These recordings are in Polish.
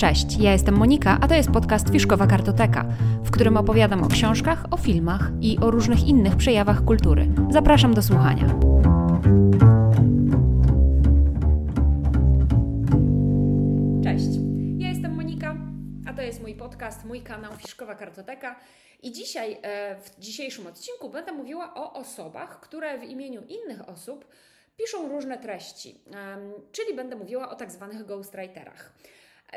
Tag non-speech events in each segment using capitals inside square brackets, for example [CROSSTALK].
Cześć, ja jestem Monika, a to jest podcast Fiszkowa Kartoteka, w którym opowiadam o książkach, o filmach i o różnych innych przejawach kultury. Zapraszam do słuchania. Cześć, ja jestem Monika, a to jest mój podcast, mój kanał Fiszkowa Kartoteka. I dzisiaj, e, w dzisiejszym odcinku, będę mówiła o osobach, które w imieniu innych osób piszą różne treści, czyli będę mówiła o tak zwanych ghostwriterach.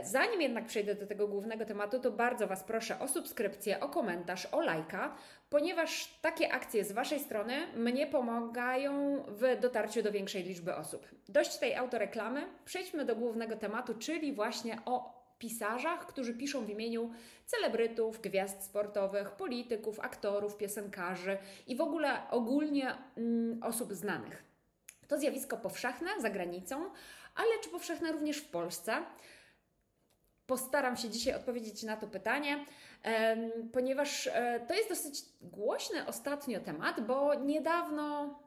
Zanim jednak przejdę do tego głównego tematu, to bardzo Was proszę o subskrypcję, o komentarz, o lajka, ponieważ takie akcje z Waszej strony mnie pomagają w dotarciu do większej liczby osób. Dość tej autoreklamy, przejdźmy do głównego tematu, czyli właśnie o pisarzach, którzy piszą w imieniu celebrytów, gwiazd sportowych, polityków, aktorów, piosenkarzy i w ogóle ogólnie mm, osób znanych. To zjawisko powszechne za granicą, ale czy powszechne również w Polsce? Postaram się dzisiaj odpowiedzieć na to pytanie, ponieważ e, to jest dosyć głośny ostatnio temat, bo niedawno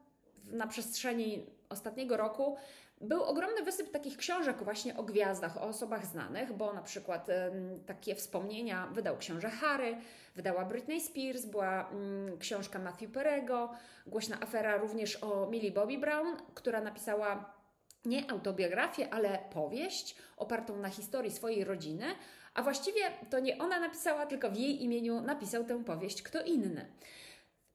na przestrzeni ostatniego roku był ogromny wysyp takich książek właśnie o gwiazdach, o osobach znanych, bo na przykład takie wspomnienia wydał książę Harry, wydała Britney Spears, była mm, książka Matthew Perego, głośna afera również o Millie Bobby Brown, która napisała nie autobiografię, ale powieść opartą na historii swojej rodziny, a właściwie to nie ona napisała, tylko w jej imieniu napisał tę powieść kto inny.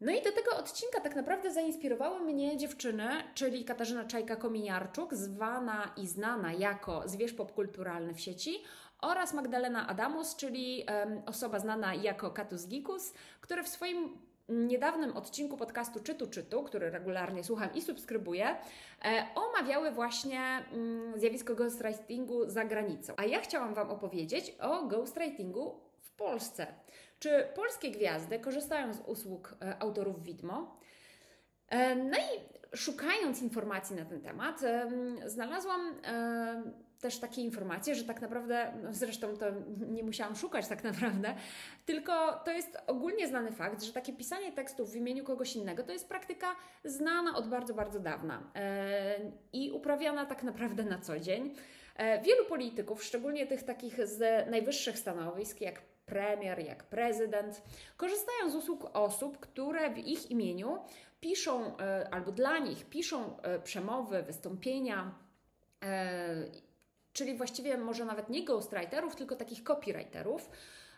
No i do tego odcinka tak naprawdę zainspirowały mnie dziewczyny, czyli Katarzyna Czajka-Kominiarczuk, zwana i znana jako zwierz popkulturalny w sieci, oraz Magdalena Adamus, czyli um, osoba znana jako Katus Gikus, które w swoim niedawnym odcinku podcastu Czytu Czytu, który regularnie słucham i subskrybuję, e, omawiały właśnie mm, zjawisko ghostwritingu za granicą. A ja chciałam Wam opowiedzieć o ghostwritingu w Polsce. Czy polskie gwiazdy korzystają z usług e, autorów widmo? E, no i szukając informacji na ten temat, znalazłam też takie informacje, że tak naprawdę, no zresztą to nie musiałam szukać tak naprawdę, tylko to jest ogólnie znany fakt, że takie pisanie tekstów w imieniu kogoś innego to jest praktyka znana od bardzo, bardzo dawna e, i uprawiana tak naprawdę na co dzień. E, wielu polityków, szczególnie tych takich z najwyższych stanowisk, jak premier, jak prezydent, korzystają z usług osób, które w ich imieniu piszą e, albo dla nich piszą przemowy, wystąpienia czyli właściwie może nawet nie ghostwriterów, tylko takich copywriterów.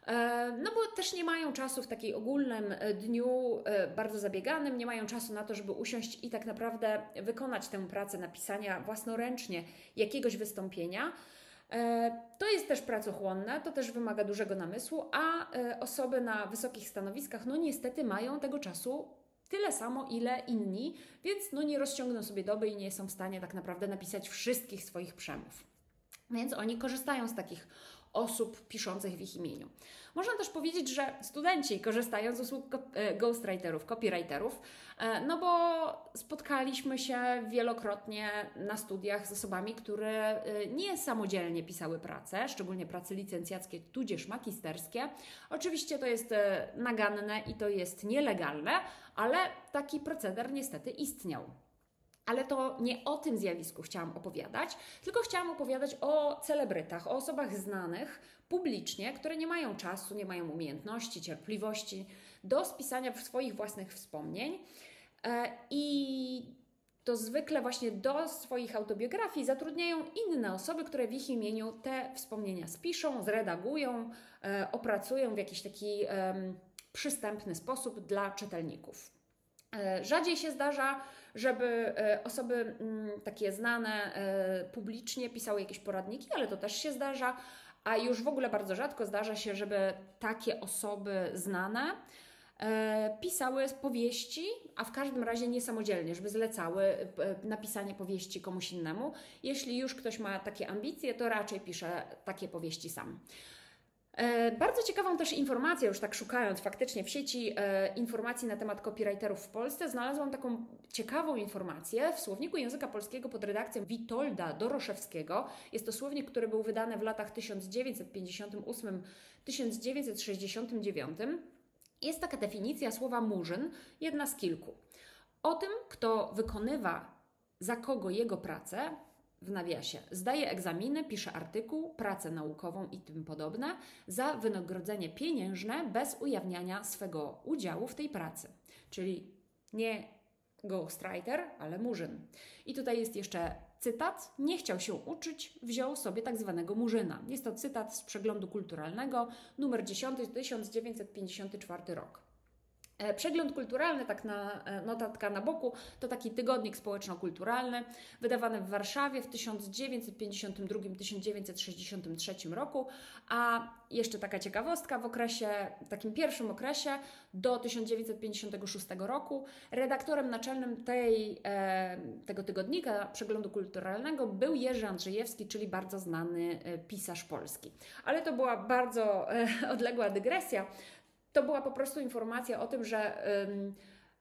E, no bo też nie mają czasu w takiej ogólnym e, dniu, e, bardzo zabieganym, nie mają czasu na to, żeby usiąść i tak naprawdę wykonać tę pracę napisania własnoręcznie jakiegoś wystąpienia. To jest też pracochłonne, to też wymaga dużego namysłu, a osoby na wysokich stanowiskach, no niestety mają tego czasu tyle samo, ile inni, więc no nie rozciągną sobie doby i nie są w stanie tak naprawdę napisać wszystkich swoich przemów. Więc oni korzystają z takich osób piszących w ich imieniu. Można też powiedzieć, że studenci korzystają z usług e, ghostwriterów, copywriterów, e, no bo spotkaliśmy się wielokrotnie na studiach z osobami, które e, nie samodzielnie pisały pracę, szczególnie prace licencjackie, tudzież magisterskie. Oczywiście to jest naganne i to jest nielegalne, ale taki proceder niestety istniał. Ale to nie o tym zjawisku chciałam opowiadać, tylko chciałam opowiadać o celebrytach, o osobach znanych publicznie, które nie mają czasu, nie mają umiejętności, cierpliwości do spisania swoich własnych wspomnień. E, I to zwykle właśnie do swoich autobiografii zatrudniają inne osoby, które w ich imieniu te wspomnienia spiszą, zredagują, e, opracują w jakiś taki przystępny sposób dla czytelników. E, rzadziej się zdarza, żeby e, osoby mm, takie znane e, publicznie pisały jakieś poradniki, ale to też się zdarza, a już w ogóle bardzo rzadko zdarza się, żeby takie osoby znane pisały powieści, a w każdym razie niesamodzielnie, żeby zlecały napisanie powieści komuś innemu. Jeśli już ktoś ma takie ambicje, to raczej pisze takie powieści sam. E, bardzo ciekawą też informację, już tak szukając faktycznie w sieci e, informacji na temat copywriterów w Polsce, znalazłam taką ciekawą informację w słowniku języka polskiego pod redakcją Witolda Doroszewskiego. Jest to słownik, który był wydany w latach 1958-1969. Jest taka definicja słowa murzyn, jedna z kilku. O tym, kto wykonywa za kogo jego pracę, w nawiasie, zdaje egzaminy, pisze artykuł, pracę naukową i tym podobne za wynagrodzenie pieniężne bez ujawniania swego udziału w tej pracy. Czyli nie ghostwriter, ale murzyn. I tutaj jest jeszcze cytat. Nie chciał się uczyć, wziął sobie tak zwanego murzyna. Jest to cytat z przeglądu kulturalnego, numer 10, 1954 rok. E, przegląd kulturalny, tak na e, notatka na boku, to taki tygodnik społeczno-kulturalny, wydawany w Warszawie w 1952-1963 roku, a jeszcze taka ciekawostka, w okresie, takim pierwszym okresie do 1956 roku redaktorem naczelnym tej, e, tego tygodnika, przeglądu kulturalnego był Jerzy Andrzejewski, czyli bardzo znany pisarz polski. Ale to była bardzo [LAUGHS] odległa dygresja. To była po prostu informacja o tym, że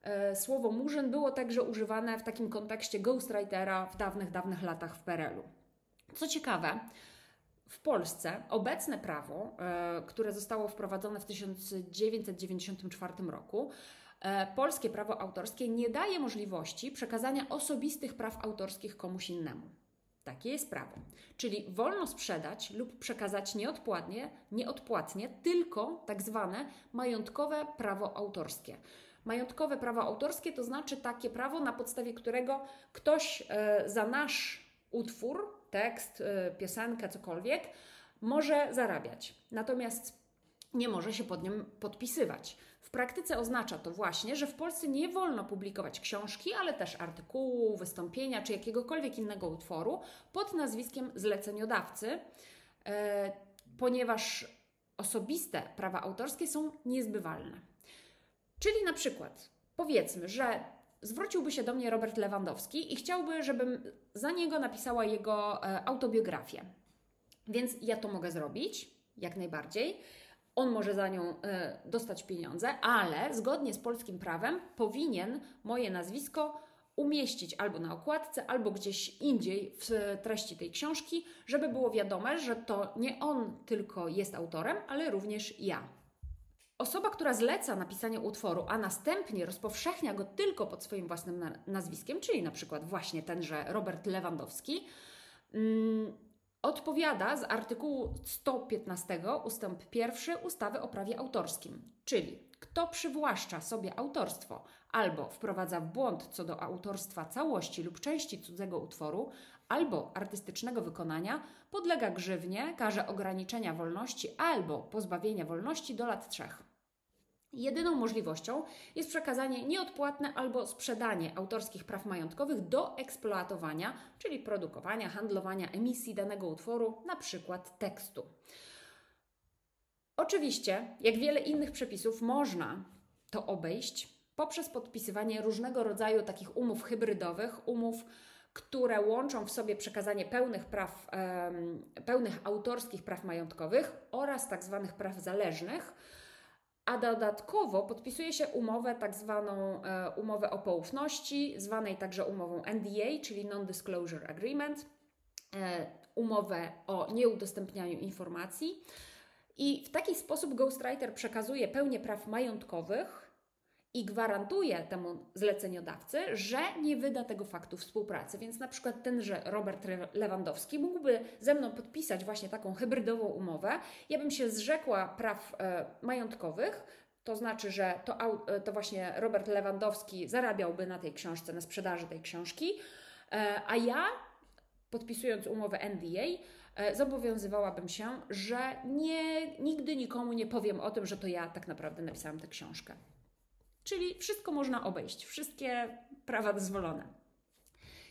e, słowo murzyn było także używane w takim kontekście ghostwritera w dawnych, dawnych latach w PRL-u. Co ciekawe, w Polsce obecne prawo, e, które zostało wprowadzone w 1994 roku, e, polskie prawo autorskie nie daje możliwości przekazania osobistych praw autorskich komuś innemu. Takie jest prawo. Czyli wolno sprzedać lub przekazać nieodpłatnie, nieodpłatnie tylko tak zwane majątkowe prawo autorskie. Majątkowe prawo autorskie to znaczy takie prawo, na podstawie którego ktoś e, za nasz utwór, tekst, e, piosenkę, cokolwiek, może zarabiać. Natomiast nie może się pod nim podpisywać. W praktyce oznacza to właśnie, że w Polsce nie wolno publikować książki, ale też artykułu, wystąpienia czy jakiegokolwiek innego utworu pod nazwiskiem zleceniodawcy, e, ponieważ osobiste prawa autorskie są niezbywalne. Czyli na przykład powiedzmy, że zwróciłby się do mnie Robert Lewandowski i chciałby, żebym za niego napisała jego e, autobiografię. Więc ja to mogę zrobić, jak najbardziej on może za nią e, dostać pieniądze, ale zgodnie z polskim prawem powinien moje nazwisko umieścić albo na okładce, albo gdzieś indziej w treści tej książki, żeby było wiadome, że to nie on tylko jest autorem, ale również ja. Osoba, która zleca napisanie utworu, a następnie rozpowszechnia go tylko pod swoim własnym nazwiskiem, czyli na przykład właśnie tenże Robert Lewandowski, mm, odpowiada z artykułu 115 ustęp 1 ustawy o prawie autorskim, czyli kto przywłaszcza sobie autorstwo albo wprowadza w błąd co do autorstwa całości lub części cudzego utworu albo artystycznego wykonania, podlega grzywnie, karze ograniczenia wolności albo pozbawienia wolności do lat trzech. Jedyną możliwością jest przekazanie nieodpłatne albo sprzedanie autorskich praw majątkowych do eksploatowania, czyli produkowania, handlowania, emisji danego utworu, na przykład tekstu. Oczywiście, jak wiele innych przepisów, można to obejść poprzez podpisywanie różnego rodzaju takich umów hybrydowych, umów, które łączą w sobie przekazanie pełnych praw, pełnych autorskich praw majątkowych oraz tak zwanych praw zależnych a dodatkowo podpisuje się umowę, tak zwaną e, umowę o poufności, zwanej także umową NDA, czyli Non-Disclosure Agreement, e, umowę o nieudostępnianiu informacji. I w taki sposób Ghostwriter przekazuje pełnię praw majątkowych i gwarantuje temu zleceniodawcy, że nie wyda tego faktu współpracy. Więc na przykład tenże Robert Lewandowski mógłby ze mną podpisać właśnie taką hybrydową umowę. Ja bym się zrzekła praw e, majątkowych, to znaczy, że to, e, to właśnie Robert Lewandowski zarabiałby na tej książce, na sprzedaży tej książki, e, a ja podpisując umowę NDA, e, zobowiązywałabym się, że nie, nigdy nikomu nie powiem o tym, że to ja tak naprawdę napisałam tę książkę. Czyli wszystko można obejść, wszystkie prawa dozwolone.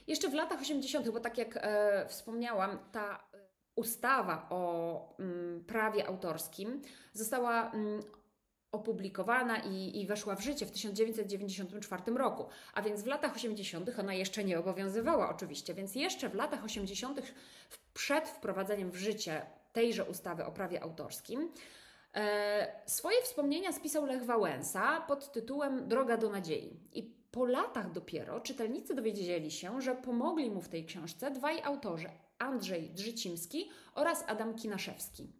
Jeszcze w latach 80., bo tak jak e, wspomniałam, ta ustawa o mm, prawie autorskim została mm, opublikowana i, i weszła w życie w 1994 roku, a więc w latach 80. ona jeszcze nie obowiązywała oczywiście, więc jeszcze w latach 80. przed wprowadzeniem w życie tejże ustawy o prawie autorskim E, swoje wspomnienia spisał Lech Wałęsa pod tytułem Droga do nadziei. I po latach dopiero czytelnicy dowiedzieli się, że pomogli mu w tej książce dwaj autorzy: Andrzej Drzycimski oraz Adam Kinaszewski.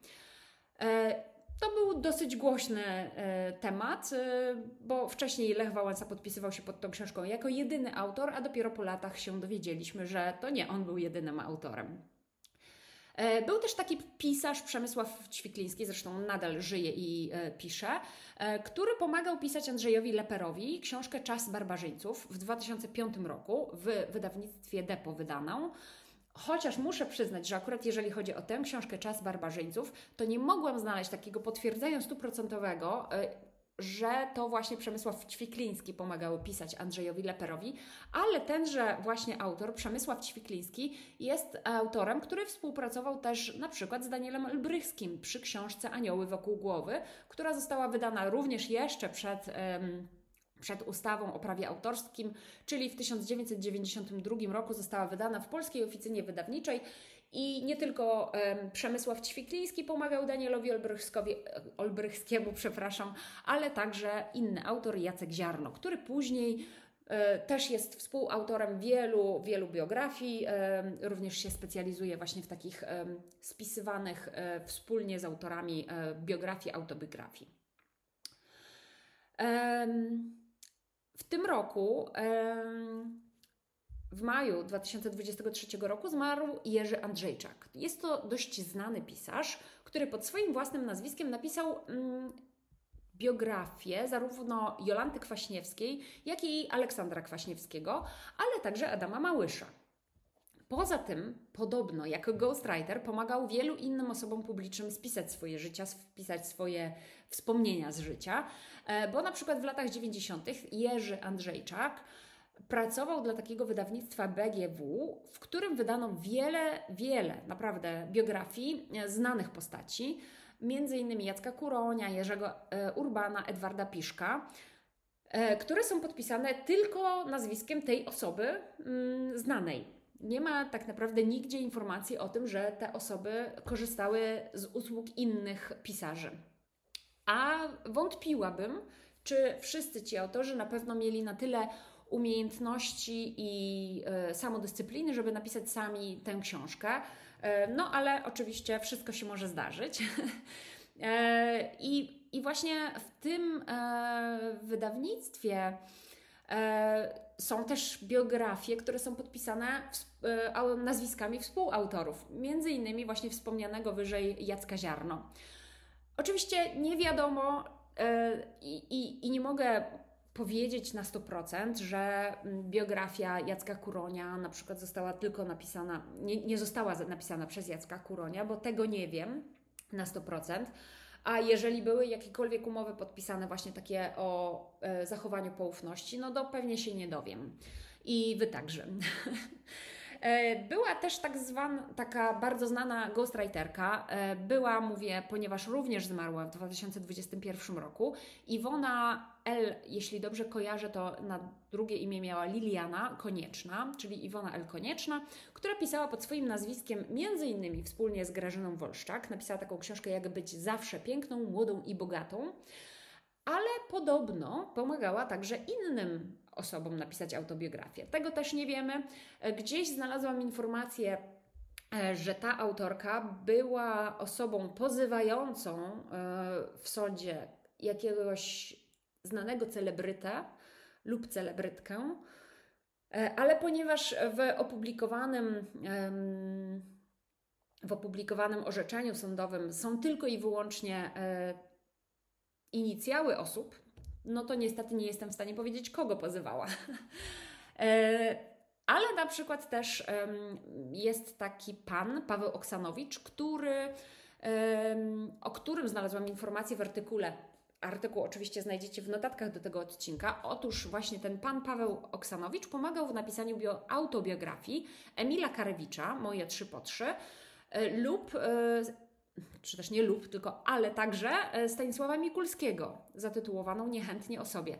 E, to był dosyć głośny e, temat, e, bo wcześniej Lech Wałęsa podpisywał się pod tą książką jako jedyny autor, a dopiero po latach się dowiedzieliśmy, że to nie on był jedynym autorem. E, był też taki pisarz Przemysław Ćwikliński, zresztą nadal żyje i pisze, który pomagał pisać Andrzejowi Leperowi książkę Czas barbarzyńców w 2005 roku w wydawnictwie Depo wydaną. Chociaż muszę przyznać, że akurat jeżeli chodzi o tę książkę Czas Barbarzyńców, to nie mogłam znaleźć takiego potwierdzenia stuprocentowego, e, że to właśnie Przemysław Ćwikliński pomagał pisać Andrzejowi Leperowi, ale tenże właśnie autor, Przemysław Ćwikliński, jest autorem, który współpracował też na przykład z Danielem Elbrychskim przy książce Anioły wokół głowy, która została wydana również jeszcze przed. Um, przed ustawą o prawie autorskim, czyli w 1992 roku została wydana w Polskiej Oficynie Wydawniczej i nie tylko um, Przemysław Ćwikliński pomagał Danielowi Olbrychskiemu, [LAUGHS] przepraszam, ale także inny autor Jacek Ziarno, który później e, też jest współautorem wielu, wielu biografii, e, również się specjalizuje właśnie w takich e, spisywanych wspólnie z autorami biografii, autobiografii. W tym roku, w maju 2023 roku, zmarł Jerzy Andrzejczak. Jest to dość znany pisarz, który pod swoim własnym nazwiskiem napisał mm, biografię zarówno Jolanty Kwaśniewskiej, jak i Aleksandra Kwaśniewskiego, ale także Adama Małysza. Poza tym, podobno jako ghostwriter pomagał wielu innym osobom publicznym spisać swoje życia, wpisać swoje wspomnienia z życia, e, bo na przykład w latach 90. Jerzy Andrzejczak pracował dla takiego wydawnictwa BGW, w którym wydano wiele, wiele naprawdę biografii e, znanych postaci, między innymi Jacka Kuronia, Jerzego e, Urbana, Edwarda Piszka, które są podpisane tylko nazwiskiem tej osoby mm, znanej nie ma tak naprawdę nigdzie informacji o tym, że te osoby korzystały z usług innych pisarzy. A wątpiłabym, czy wszyscy ci autorzy na pewno mieli na tyle umiejętności i y, samodyscypliny, żeby napisać sami tę książkę. Y, no ale oczywiście wszystko się może zdarzyć. [LAUGHS] E, I, I właśnie w tym wydawnictwie są też biografie, które są podpisane e, nazwiskami współautorów, między innymi właśnie wspomnianego wyżej Jacka Ziarno. Oczywiście nie wiadomo e, i, i, i nie mogę powiedzieć na 100%, że biografia Jacka Kuronia na przykład została tylko napisana, nie, nie została napisana przez Jacka Kuronia, bo tego nie wiem na 100%. A jeżeli były jakiekolwiek umowy podpisane właśnie takie o e, zachowaniu poufności, no to pewnie się nie dowiem. I Wy także. [LAUGHS] E, była też tak zwana, taka bardzo znana ghostwriterka. E, była, mówię, ponieważ również zmarła w 2021 roku. Iwona L, jeśli dobrze kojarzę, to na drugie imię miała Liliana Konieczna, czyli Iwona L. Konieczna, która pisała pod swoim nazwiskiem między innymi wspólnie z Grażyną Wolszczak. Napisała taką książkę Jak być zawsze piękną, młodą i bogatą. Ale podobno pomagała także innym osobom napisać autobiografię. Tego też nie wiemy. Gdzieś znalazłam informację, e, że ta autorka była osobą pozywającą e, w sądzie jakiegoś znanego celebryta lub celebrytkę, e, ale ponieważ w opublikowanym w opublikowanym orzeczeniu sądowym są tylko i wyłącznie inicjały osób, no to niestety nie jestem w stanie powiedzieć, kogo pozywała. [LAUGHS] E, ale na przykład też jest taki pan, Paweł Oksanowicz, który, o którym znalazłam informację w artykule. Artykuł oczywiście znajdziecie w notatkach do tego odcinka. Otóż właśnie ten pan Paweł Oksanowicz pomagał w napisaniu bio, autobiografii Emila Karewicza, Moje trzy po trzy, e, lub e, czy też nie lub, tylko ale także e, Stanisława Mikulskiego, zatytułowaną Niechętnie o sobie.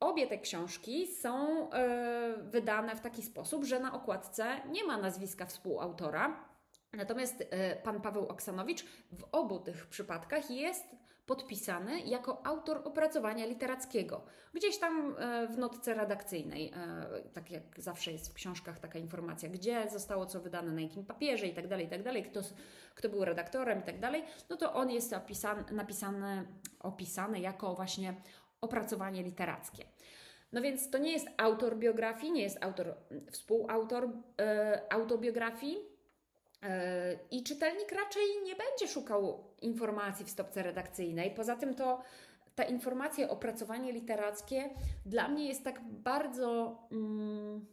Obie te książki są e, wydane w taki sposób, że na okładce nie ma nazwiska współautora, natomiast e, pan Paweł Oksanowicz w obu tych przypadkach jest podpisany jako autor opracowania literackiego. Gdzieś tam e, w notce redakcyjnej, e, tak jak zawsze jest w książkach taka informacja, gdzie zostało co wydane, na jakim papierze i tak dalej, i tak kto, kto był redaktorem i tak no to on jest opisany, napisany, opisany jako właśnie opracowanie literackie. No więc to nie jest autor biografii, nie jest autor, współautor e, autobiografii, i czytelnik raczej nie będzie szukał informacji w stopce redakcyjnej. Poza tym to ta informacja, opracowanie literackie dla mnie jest tak bardzo. Mm,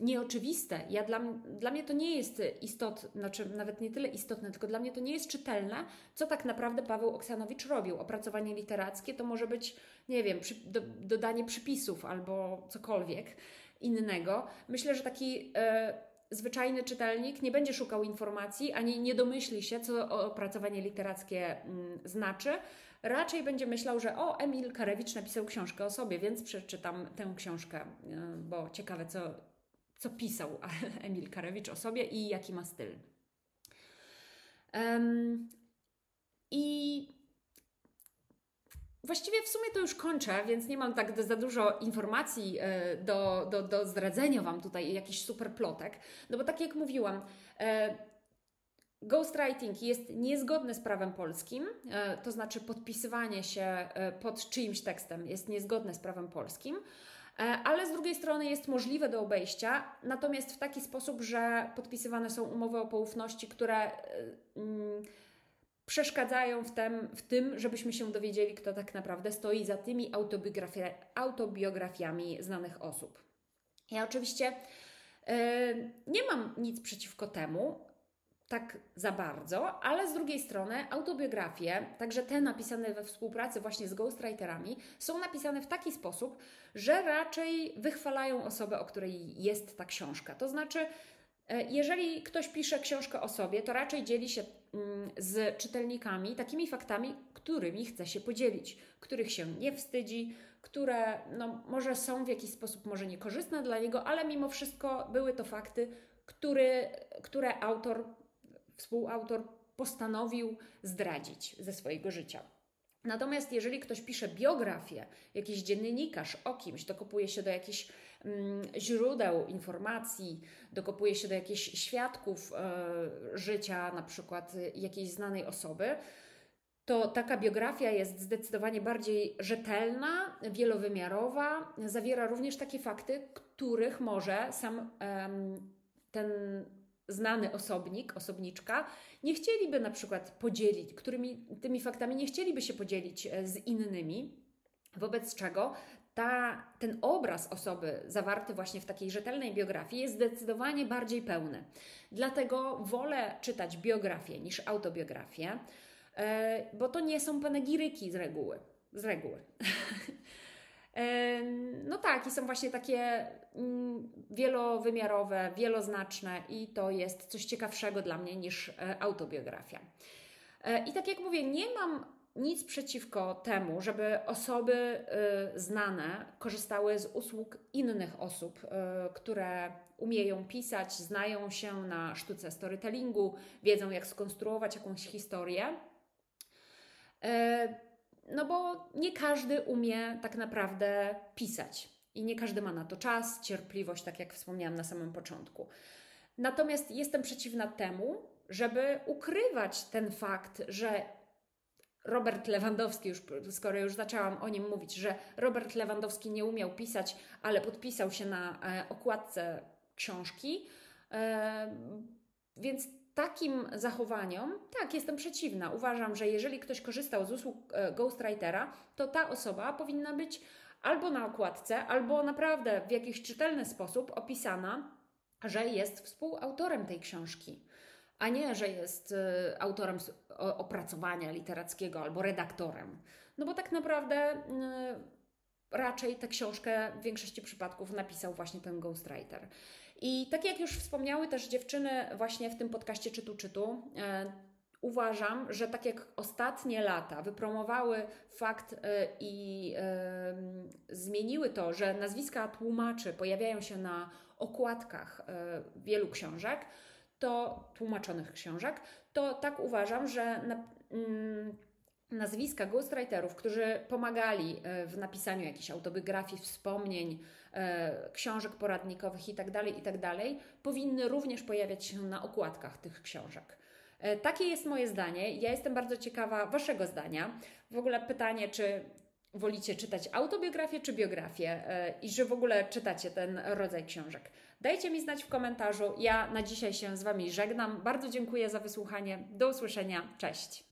nieoczywiste. Ja dla, dla mnie to nie jest istotne, znaczy nawet nie tyle istotne, tylko dla mnie to nie jest czytelne, co tak naprawdę Paweł Oksanowicz robił. Opracowanie literackie to może być, nie wiem, przy, do, dodanie przypisów albo cokolwiek innego. Myślę, że taki e, zwyczajny czytelnik nie będzie szukał informacji, ani nie domyśli się, co opracowanie literackie mm, znaczy. Raczej będzie myślał, że o, Emil Karewicz napisał książkę o sobie, więc przeczytam tę książkę, e, bo ciekawe, co co pisał [LAUGHS] Emil Karewicz o sobie i jaki ma styl. Um, I właściwie w sumie to już kończę, więc nie mam tak za dużo informacji e, do, do, do zdradzenia Wam tutaj, jakiś super plotek. No bo tak jak mówiłam, e, Ghostwriting jest niezgodny z prawem polskim, e, to znaczy podpisywanie się pod czyimś tekstem jest niezgodne z prawem polskim. Ale z drugiej strony jest możliwe do obejścia, natomiast w taki sposób, że podpisywane są umowy o poufności, które mm, przeszkadzają w tym, w tym, żebyśmy się dowiedzieli, kto tak naprawdę stoi za tymi autobiografiami znanych osób. Ja oczywiście e, nie mam nic przeciwko temu, tak za bardzo, ale z drugiej strony autobiografie, także te napisane we współpracy właśnie z ghostwriterami, są napisane w taki sposób, że raczej wychwalają osobę, o której jest ta książka. To znaczy, e, jeżeli ktoś pisze książkę o sobie, to raczej dzieli się z czytelnikami takimi faktami, którymi chce się podzielić, których się nie wstydzi, które no, może są w jakiś sposób może niekorzystne dla niego, ale mimo wszystko były to fakty, który, które autor współautor postanowił zdradzić ze swojego życia. Natomiast jeżeli ktoś pisze biografię, jakiś dziennikarz o kimś, dokopuje się do jakichś mm, źródeł informacji, dokopuje się do jakichś świadków e, życia, na przykład jakiejś znanej osoby, to taka biografia jest zdecydowanie bardziej rzetelna, wielowymiarowa, zawiera również takie fakty, których może sam ten znany osobnik, osobniczka, nie chcieliby na przykład podzielić, którymi tymi faktami nie chcieliby się podzielić e, z innymi, wobec czego ta, ten obraz osoby zawarty właśnie w takiej rzetelnej biografii jest zdecydowanie bardziej pełny. Dlatego wolę czytać biografię niż autobiografię, e, bo to nie są panegiryki z reguły. Z reguły. [LAUGHS] No tak, i są właśnie takie mm, wielowymiarowe, wieloznaczne, i to jest coś ciekawszego dla mnie niż e, autobiografia. E, I tak jak mówię, nie mam nic przeciwko temu, żeby osoby e, znane korzystały z usług innych osób, które umieją pisać, znają się na sztuce storytellingu, wiedzą jak skonstruować jakąś historię. No bo nie każdy umie tak naprawdę pisać i nie każdy ma na to czas, cierpliwość, tak jak wspomniałam na samym początku. Natomiast jestem przeciwna temu, żeby ukrywać ten fakt, że Robert Lewandowski, już, skoro już zaczęłam o nim mówić, że Robert Lewandowski nie umiał pisać, ale podpisał się na e, okładce książki. E, więc takim zachowaniom, tak, jestem przeciwna. Uważam, że jeżeli ktoś korzystał z usług e, ghostwritera, to ta osoba powinna być albo na okładce, albo naprawdę w jakiś czytelny sposób opisana, że jest współautorem tej książki, a nie, że jest e, autorem opracowania literackiego albo redaktorem. No bo tak naprawdę raczej tę książkę w większości przypadków napisał właśnie ten ghostwriter. I tak jak już wspomniały też dziewczyny właśnie w tym podcaście Czytu Czytu, e, uważam, że tak jak ostatnie lata wypromowały fakt e, i e, zmieniły to, że nazwiska tłumaczy pojawiają się na okładkach wielu książek, to tłumaczonych książek, to tak uważam, że na, mm, nazwiska ghostwriterów, którzy pomagali e, w napisaniu jakichś autobiografii, wspomnień, e, książek poradnikowych itd., tak itd., tak powinny również pojawiać się na okładkach tych książek. E, takie jest moje zdanie. Ja jestem bardzo ciekawa Waszego zdania. W ogóle pytanie, czy wolicie czytać autobiografię czy biografię i że w ogóle czytacie ten rodzaj książek. Dajcie mi znać w komentarzu. Ja na dzisiaj się z Wami żegnam. Bardzo dziękuję za wysłuchanie. Do usłyszenia. Cześć.